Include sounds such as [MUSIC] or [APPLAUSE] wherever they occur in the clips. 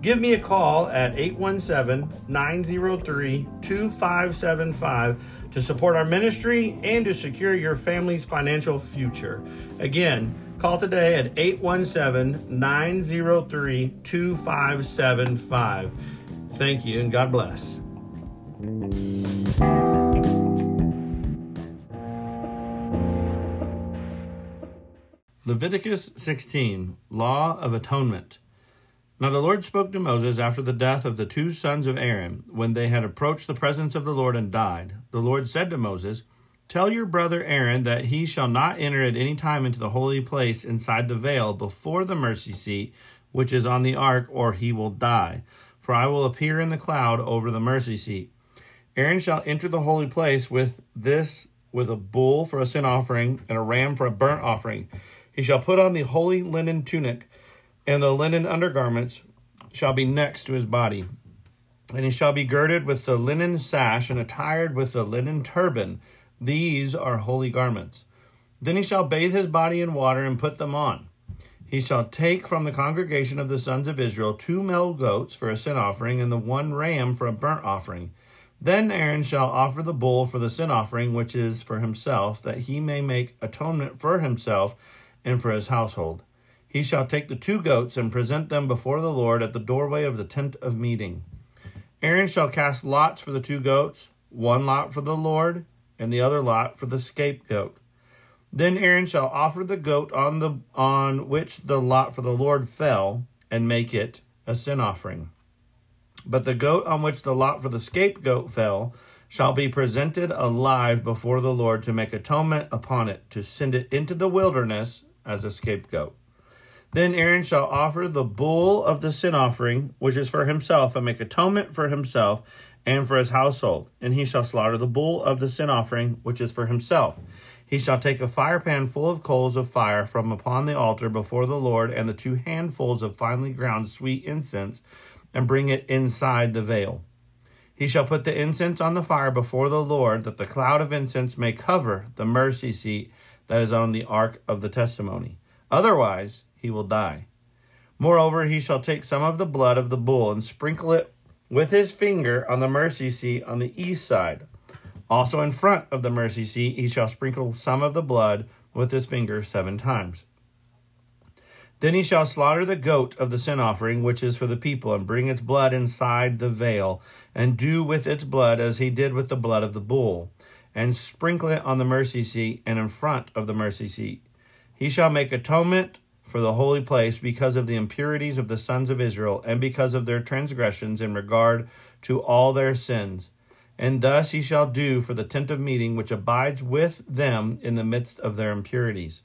Give me a call at 817 903 2575 to support our ministry and to secure your family's financial future. Again, call today at 817 903 2575. Thank you and God bless. Leviticus 16 Law of Atonement. Now the Lord spoke to Moses after the death of the two sons of Aaron, when they had approached the presence of the Lord and died. The Lord said to Moses, Tell your brother Aaron that he shall not enter at any time into the holy place inside the veil before the mercy seat which is on the ark, or he will die. For I will appear in the cloud over the mercy seat. Aaron shall enter the holy place with this with a bull for a sin offering and a ram for a burnt offering. He shall put on the holy linen tunic and the linen undergarments shall be next to his body. And he shall be girded with the linen sash and attired with the linen turban. These are holy garments. Then he shall bathe his body in water and put them on. He shall take from the congregation of the sons of Israel two male goats for a sin offering and the one ram for a burnt offering. Then Aaron shall offer the bull for the sin offering, which is for himself, that he may make atonement for himself and for his household. He shall take the two goats and present them before the Lord at the doorway of the tent of meeting. Aaron shall cast lots for the two goats, one lot for the Lord, and the other lot for the scapegoat. Then Aaron shall offer the goat on the on which the lot for the Lord fell, and make it a sin offering. But the goat on which the lot for the scapegoat fell shall be presented alive before the Lord to make atonement upon it, to send it into the wilderness as a scapegoat. Then Aaron shall offer the bull of the sin offering, which is for himself, and make atonement for himself and for his household. And he shall slaughter the bull of the sin offering, which is for himself. He shall take a firepan full of coals of fire from upon the altar before the Lord, and the two handfuls of finely ground sweet incense, and bring it inside the veil. He shall put the incense on the fire before the Lord, that the cloud of incense may cover the mercy seat that is on the ark of the testimony. Otherwise, he will die. Moreover, he shall take some of the blood of the bull and sprinkle it with his finger on the mercy seat on the east side. Also in front of the mercy seat, he shall sprinkle some of the blood with his finger seven times. Then he shall slaughter the goat of the sin offering, which is for the people, and bring its blood inside the veil, and do with its blood as he did with the blood of the bull, and sprinkle it on the mercy seat and in front of the mercy seat. He shall make atonement for the holy place because of the impurities of the sons of Israel and because of their transgressions in regard to all their sins. And thus he shall do for the tent of meeting which abides with them in the midst of their impurities.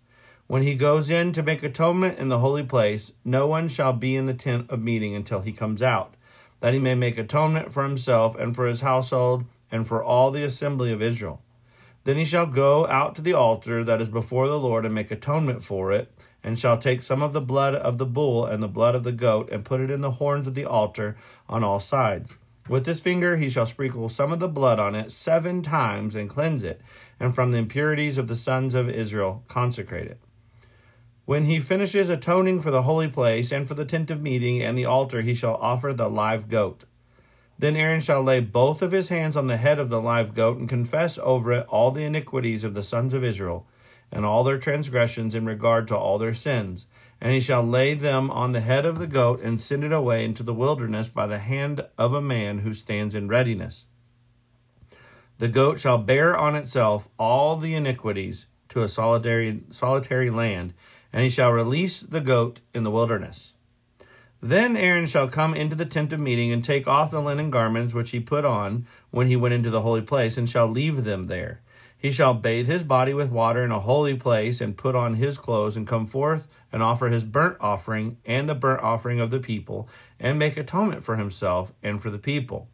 When he goes in to make atonement in the holy place, no one shall be in the tent of meeting until he comes out, that he may make atonement for himself and for his household and for all the assembly of Israel. Then he shall go out to the altar that is before the Lord and make atonement for it, and shall take some of the blood of the bull and the blood of the goat, and put it in the horns of the altar on all sides. With his finger he shall sprinkle some of the blood on it seven times and cleanse it, and from the impurities of the sons of Israel consecrate it. When he finishes atoning for the holy place and for the tent of meeting and the altar, he shall offer the live goat. Then Aaron shall lay both of his hands on the head of the live goat and confess over it all the iniquities of the sons of Israel and all their transgressions in regard to all their sins. And he shall lay them on the head of the goat and send it away into the wilderness by the hand of a man who stands in readiness. The goat shall bear on itself all the iniquities to a solitary, solitary land, and he shall release the goat in the wilderness. Then Aaron shall come into the tent of meeting and take off the linen garments which he put on when he went into the holy place, and shall leave them there. He shall bathe his body with water in a holy place, and put on his clothes, and come forth and offer his burnt offering and the burnt offering of the people, and make atonement for himself and for the people.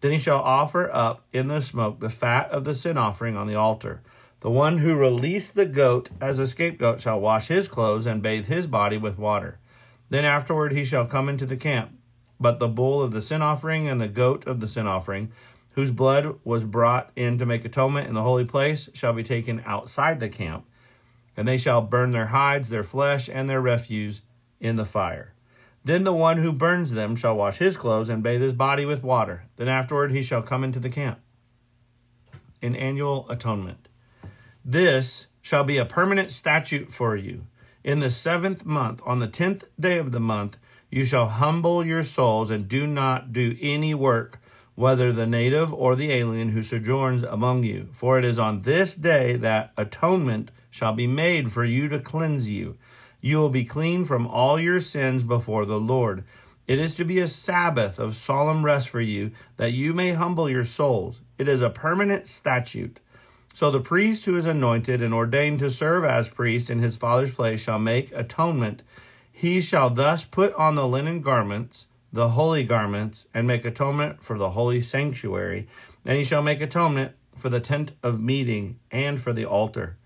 Then he shall offer up in the smoke the fat of the sin offering on the altar. The one who released the goat as a scapegoat shall wash his clothes and bathe his body with water. Then afterward he shall come into the camp. But the bull of the sin offering and the goat of the sin offering, whose blood was brought in to make atonement in the holy place, shall be taken outside the camp. And they shall burn their hides, their flesh, and their refuse in the fire. Then the one who burns them shall wash his clothes and bathe his body with water. Then afterward he shall come into the camp. An annual atonement. This shall be a permanent statute for you. In the seventh month, on the tenth day of the month, you shall humble your souls and do not do any work, whether the native or the alien who sojourns among you. For it is on this day that atonement shall be made for you to cleanse you. You will be clean from all your sins before the Lord. It is to be a Sabbath of solemn rest for you, that you may humble your souls. It is a permanent statute. So the priest who is anointed and ordained to serve as priest in his father's place shall make atonement. He shall thus put on the linen garments, the holy garments, and make atonement for the holy sanctuary. And he shall make atonement for the tent of meeting and for the altar.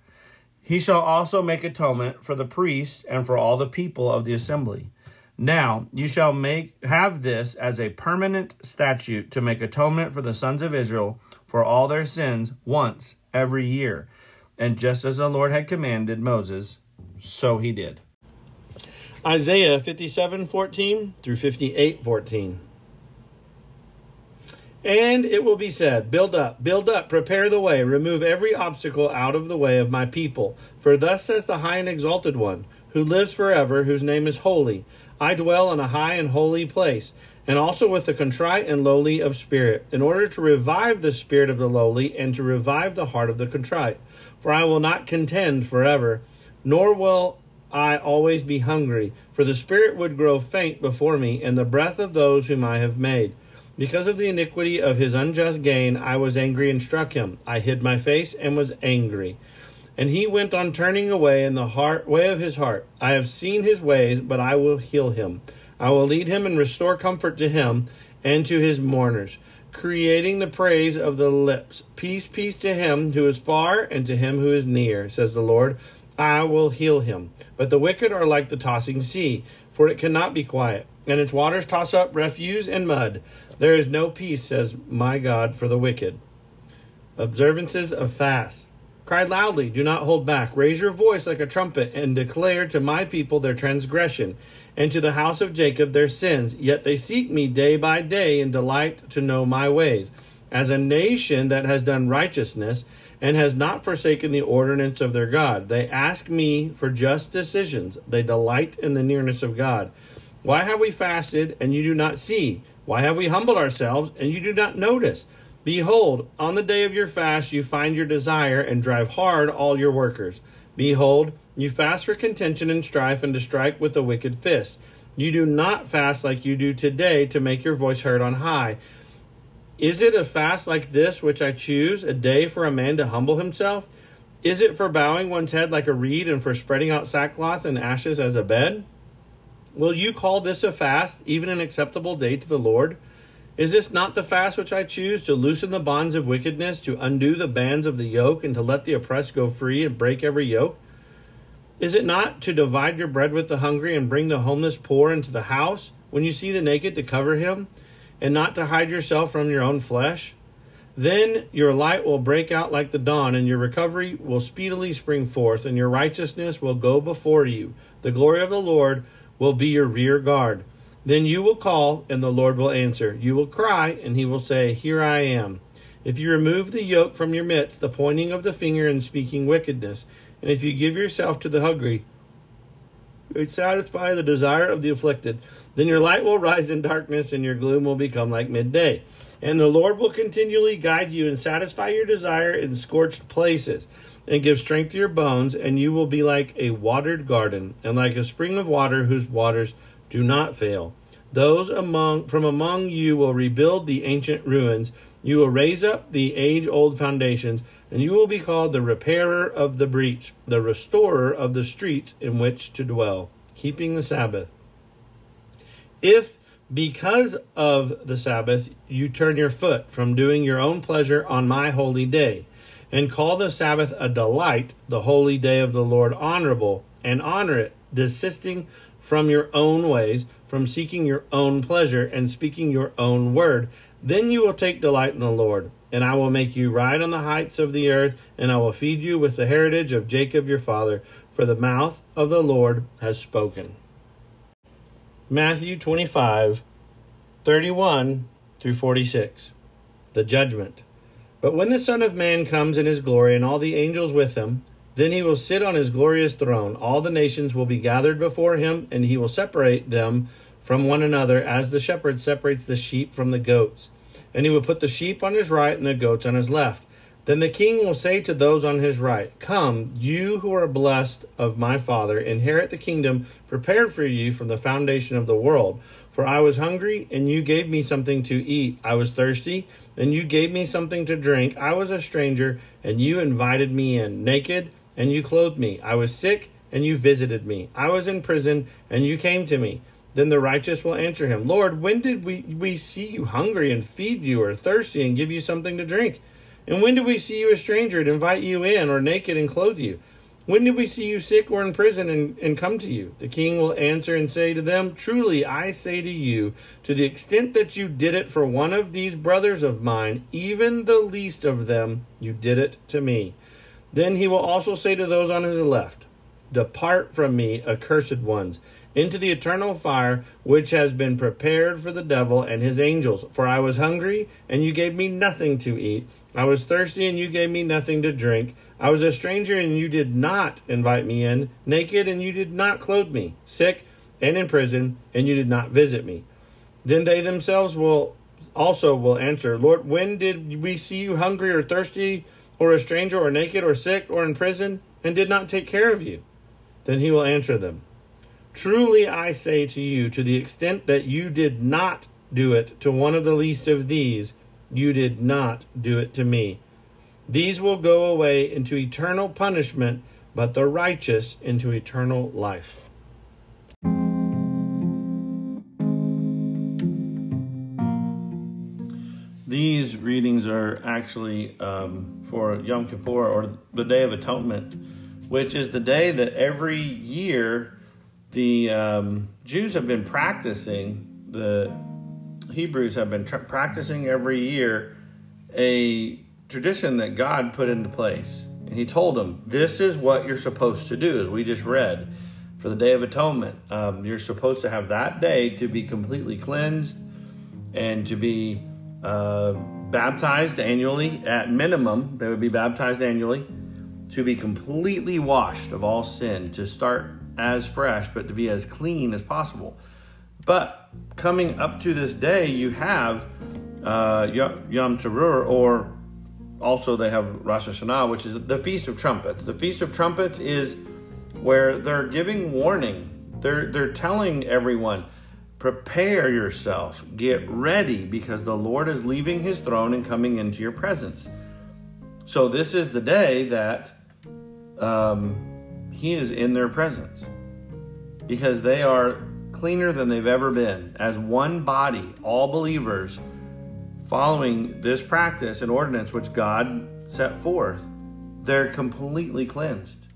He shall also make atonement for the priests and for all the people of the assembly. Now you shall make have this as a permanent statute to make atonement for the sons of Israel for all their sins once every year. And just as the Lord had commanded Moses, so he did. Isaiah 57:14 through 58:14. And it will be said, Build up, build up, prepare the way, remove every obstacle out of the way of my people. For thus says the high and exalted one, who lives forever, whose name is holy. I dwell in a high and holy place, and also with the contrite and lowly of spirit, in order to revive the spirit of the lowly, and to revive the heart of the contrite. For I will not contend forever, nor will I always be hungry, for the spirit would grow faint before me, and the breath of those whom I have made. Because of the iniquity of his unjust gain, I was angry and struck him. I hid my face and was angry. And he went on turning away in the heart, way of his heart. I have seen his ways, but I will heal him. I will lead him and restore comfort to him and to his mourners, creating the praise of the lips. Peace, peace to him who is far and to him who is near, says the Lord. I will heal him. But the wicked are like the tossing sea, for it cannot be quiet, and its waters toss up refuse and mud. There is no peace, says my God, for the wicked. Observances of fast. Cry loudly, do not hold back. Raise your voice like a trumpet, and declare to my people their transgression, and to the house of Jacob their sins. Yet they seek me day by day, and delight to know my ways. As a nation that has done righteousness, and has not forsaken the ordinance of their God, they ask me for just decisions. They delight in the nearness of God. Why have we fasted, and you do not see? Why have we humbled ourselves, and you do not notice? Behold, on the day of your fast you find your desire and drive hard all your workers. Behold, you fast for contention and strife and to strike with a wicked fist. You do not fast like you do today to make your voice heard on high. Is it a fast like this which I choose, a day for a man to humble himself? Is it for bowing one's head like a reed and for spreading out sackcloth and ashes as a bed? Will you call this a fast, even an acceptable day to the Lord? Is this not the fast which I choose to loosen the bonds of wickedness, to undo the bands of the yoke, and to let the oppressed go free and break every yoke? Is it not to divide your bread with the hungry and bring the homeless poor into the house? When you see the naked, to cover him, and not to hide yourself from your own flesh? Then your light will break out like the dawn, and your recovery will speedily spring forth, and your righteousness will go before you. The glory of the Lord will be your rear guard. Then you will call, and the Lord will answer. You will cry, and he will say, Here I am. If you remove the yoke from your midst, the pointing of the finger and speaking wickedness, and if you give yourself to the hungry, and satisfy the desire of the afflicted, then your light will rise in darkness, and your gloom will become like midday. And the Lord will continually guide you and satisfy your desire in scorched places, and give strength to your bones, and you will be like a watered garden, and like a spring of water whose waters do not fail. Those among from among you will rebuild the ancient ruins. You will raise up the age old foundations, and you will be called the repairer of the breach, the restorer of the streets in which to dwell, keeping the Sabbath. If because of the Sabbath you turn your foot from doing your own pleasure on my holy day, and call the Sabbath a delight, the holy day of the Lord honorable, and honor it, desisting from your own ways, from seeking your own pleasure and speaking your own word, then you will take delight in the Lord. And I will make you ride on the heights of the earth, and I will feed you with the heritage of Jacob your father, for the mouth of the Lord has spoken. Matthew 25, 31 through 46. The judgment. But when the Son of Man comes in his glory, and all the angels with him, then he will sit on his glorious throne. All the nations will be gathered before him, and he will separate them from one another as the shepherd separates the sheep from the goats. And he will put the sheep on his right and the goats on his left. Then the king will say to those on his right, Come, you who are blessed of my Father, inherit the kingdom prepared for you from the foundation of the world. For I was hungry, and you gave me something to eat. I was thirsty, and you gave me something to drink. I was a stranger, and you invited me in. Naked, and you clothed me. I was sick, and you visited me. I was in prison, and you came to me. Then the righteous will answer him, Lord, when did we, we see you hungry and feed you, or thirsty and give you something to drink? And when did we see you a stranger and invite you in, or naked and clothe you? When did we see you sick or in prison and, and come to you? The king will answer and say to them, Truly I say to you, to the extent that you did it for one of these brothers of mine, even the least of them, you did it to me. Then he will also say to those on his left, Depart from me, accursed ones, into the eternal fire which has been prepared for the devil and his angels. For I was hungry, and you gave me nothing to eat. I was thirsty, and you gave me nothing to drink. I was a stranger, and you did not invite me in. Naked, and you did not clothe me. Sick, and in prison, and you did not visit me. Then they themselves will also will answer, Lord, when did we see you hungry or thirsty? Or a stranger, or naked, or sick, or in prison, and did not take care of you? Then he will answer them Truly I say to you, to the extent that you did not do it to one of the least of these, you did not do it to me. These will go away into eternal punishment, but the righteous into eternal life. These readings are actually um, for Yom Kippur or the Day of Atonement, which is the day that every year the um, Jews have been practicing, the Hebrews have been tra- practicing every year a tradition that God put into place. And He told them, This is what you're supposed to do, as we just read for the Day of Atonement. Um, you're supposed to have that day to be completely cleansed and to be uh, baptized annually at minimum they would be baptized annually to be completely washed of all sin to start as fresh but to be as clean as possible. But coming up to this day you have uh, yom teruah or also they have rosh hashanah which is the feast of trumpets. The feast of trumpets is where they're giving warning. They're they're telling everyone Prepare yourself, get ready, because the Lord is leaving his throne and coming into your presence. So, this is the day that um, he is in their presence because they are cleaner than they've ever been. As one body, all believers following this practice and ordinance which God set forth, they're completely cleansed.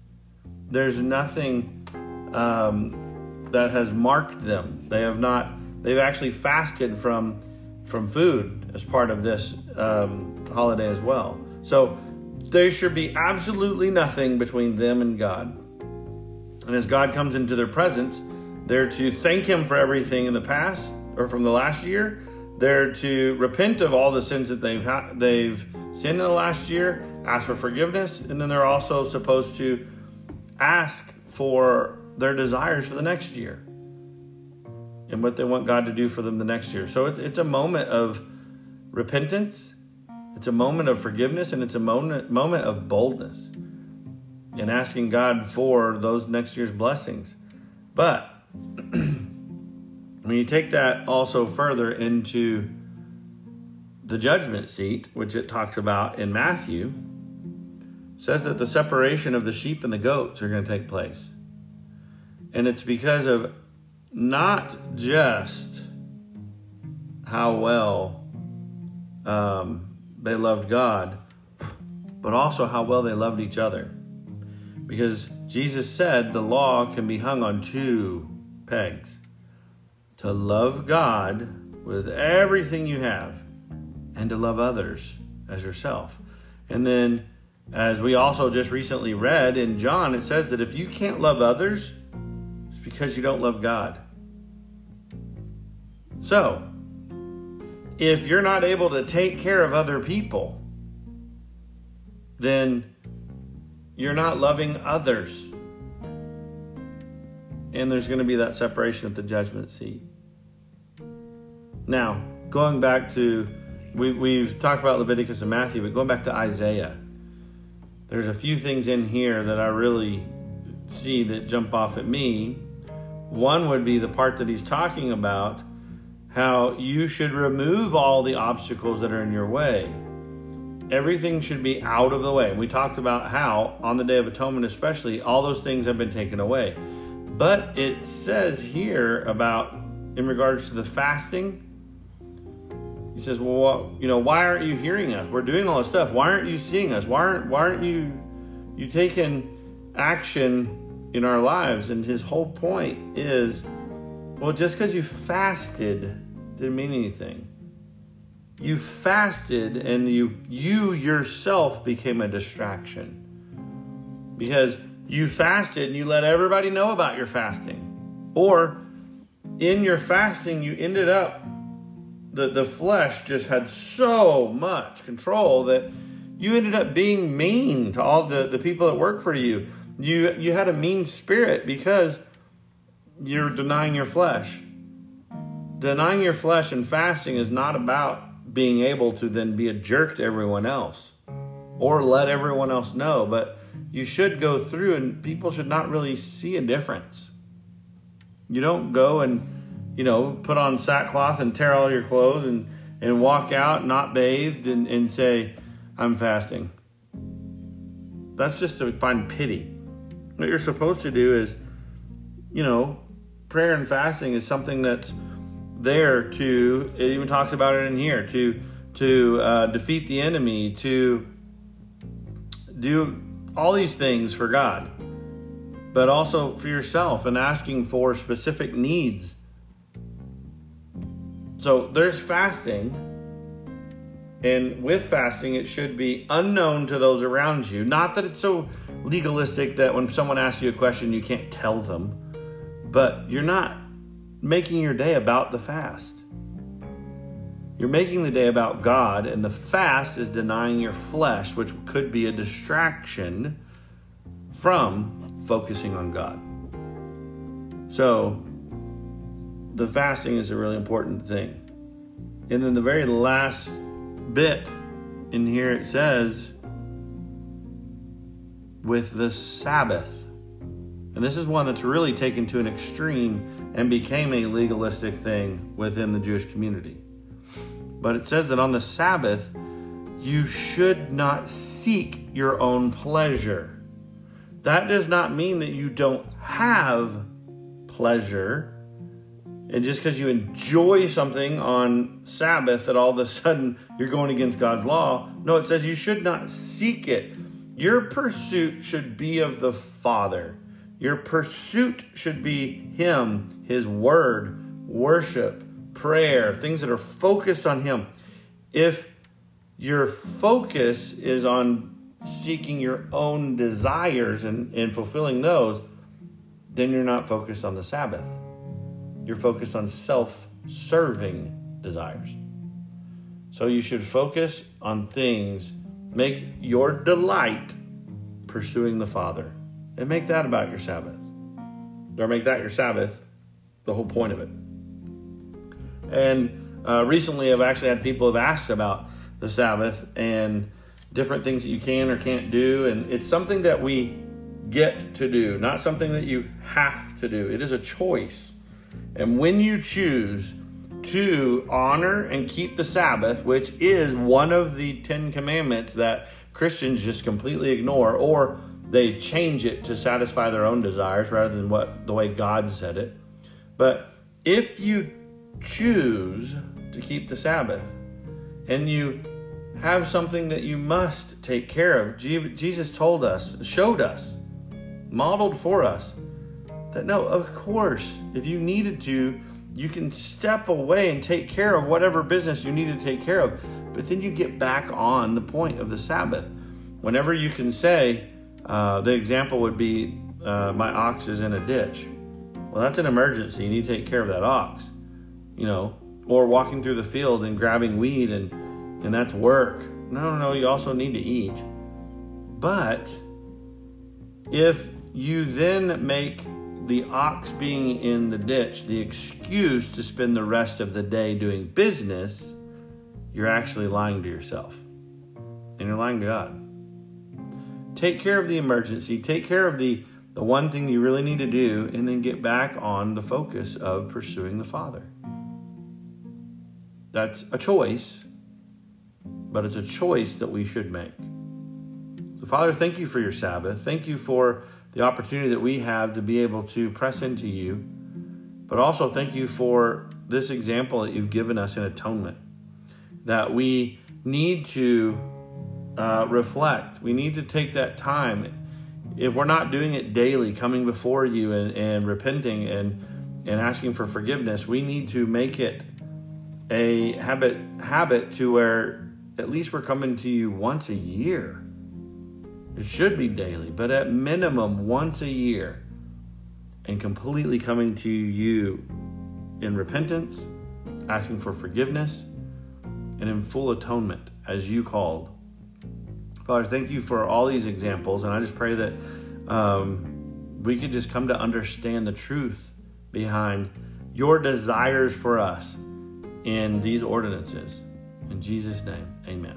There's nothing um, that has marked them. They have not. They've actually fasted from from food as part of this um, holiday as well. So there should be absolutely nothing between them and God. And as God comes into their presence, they're to thank Him for everything in the past or from the last year. They're to repent of all the sins that they've ha- they've sinned in the last year, ask for forgiveness, and then they're also supposed to ask for their desires for the next year and what they want God to do for them the next year. So it, it's a moment of repentance, it's a moment of forgiveness, and it's a moment moment of boldness in asking God for those next year's blessings. But [CLEARS THROAT] when you take that also further into the judgment seat, which it talks about in Matthew, says that the separation of the sheep and the goats are going to take place. And it's because of not just how well um, they loved God, but also how well they loved each other. Because Jesus said the law can be hung on two pegs to love God with everything you have and to love others as yourself. And then, as we also just recently read in John, it says that if you can't love others, because you don't love God. So, if you're not able to take care of other people, then you're not loving others. And there's going to be that separation at the judgment seat. Now, going back to, we, we've talked about Leviticus and Matthew, but going back to Isaiah, there's a few things in here that I really see that jump off at me. One would be the part that he's talking about how you should remove all the obstacles that are in your way. Everything should be out of the way. We talked about how, on the Day of Atonement especially, all those things have been taken away. But it says here about, in regards to the fasting, he says, "Well, what, you know, why aren't you hearing us? We're doing all this stuff. Why aren't you seeing us? Why aren't why aren't you you taking action in our lives?" And his whole point is, well, just because you fasted didn't mean anything. You fasted and you you yourself became a distraction. Because you fasted and you let everybody know about your fasting. Or in your fasting you ended up the, the flesh just had so much control that you ended up being mean to all the, the people that work for you. You you had a mean spirit because you're denying your flesh denying your flesh and fasting is not about being able to then be a jerk to everyone else or let everyone else know, but you should go through and people should not really see a difference. You don't go and, you know, put on sackcloth and tear all your clothes and, and walk out not bathed and, and say, I'm fasting. That's just to find pity. What you're supposed to do is, you know, prayer and fasting is something that's there to it even talks about it in here to to uh, defeat the enemy to do all these things for god but also for yourself and asking for specific needs. So there's fasting and with fasting it should be unknown to those around you. Not that it's so legalistic that when someone asks you a question you can't tell them but you're not making your day about the fast. You're making the day about God, and the fast is denying your flesh, which could be a distraction from focusing on God. So, the fasting is a really important thing. And then the very last bit in here it says, with the Sabbath. And this is one that's really taken to an extreme and became a legalistic thing within the Jewish community. But it says that on the Sabbath, you should not seek your own pleasure. That does not mean that you don't have pleasure and just because you enjoy something on Sabbath that all of a sudden you're going against God's law. No, it says you should not seek it. Your pursuit should be of the Father. Your pursuit should be Him, His Word, worship, prayer, things that are focused on Him. If your focus is on seeking your own desires and, and fulfilling those, then you're not focused on the Sabbath. You're focused on self serving desires. So you should focus on things, make your delight pursuing the Father, and make that about your Sabbath. Or make that your Sabbath, the whole point of it. And uh, recently, I've actually had people have asked about the Sabbath and different things that you can or can't do. And it's something that we get to do, not something that you have to do. It is a choice. And when you choose to honor and keep the Sabbath, which is one of the Ten Commandments that Christians just completely ignore, or they change it to satisfy their own desires rather than what the way God said it. But if you choose to keep the Sabbath and you have something that you must take care of, Jesus told us, showed us, modeled for us that no, of course, if you needed to, you can step away and take care of whatever business you need to take care of. But then you get back on the point of the Sabbath. Whenever you can say, uh, the example would be, uh, my ox is in a ditch. Well, that's an emergency. You need to take care of that ox, you know, or walking through the field and grabbing weed and, and that's work. No, no, no. You also need to eat. But if you then make the ox being in the ditch the excuse to spend the rest of the day doing business, you're actually lying to yourself. And you're lying to God. Take care of the emergency, take care of the, the one thing you really need to do, and then get back on the focus of pursuing the Father. That's a choice, but it's a choice that we should make. So, Father, thank you for your Sabbath. Thank you for the opportunity that we have to be able to press into you, but also thank you for this example that you've given us in atonement. That we need to uh, reflect, we need to take that time. If we're not doing it daily, coming before you and, and repenting and, and asking for forgiveness, we need to make it a habit habit to where at least we're coming to you once a year it should be daily, but at minimum once a year, and completely coming to you in repentance, asking for forgiveness, and in full atonement as you called. Father, thank you for all these examples, and I just pray that um, we could just come to understand the truth behind your desires for us in these ordinances. In Jesus' name, amen.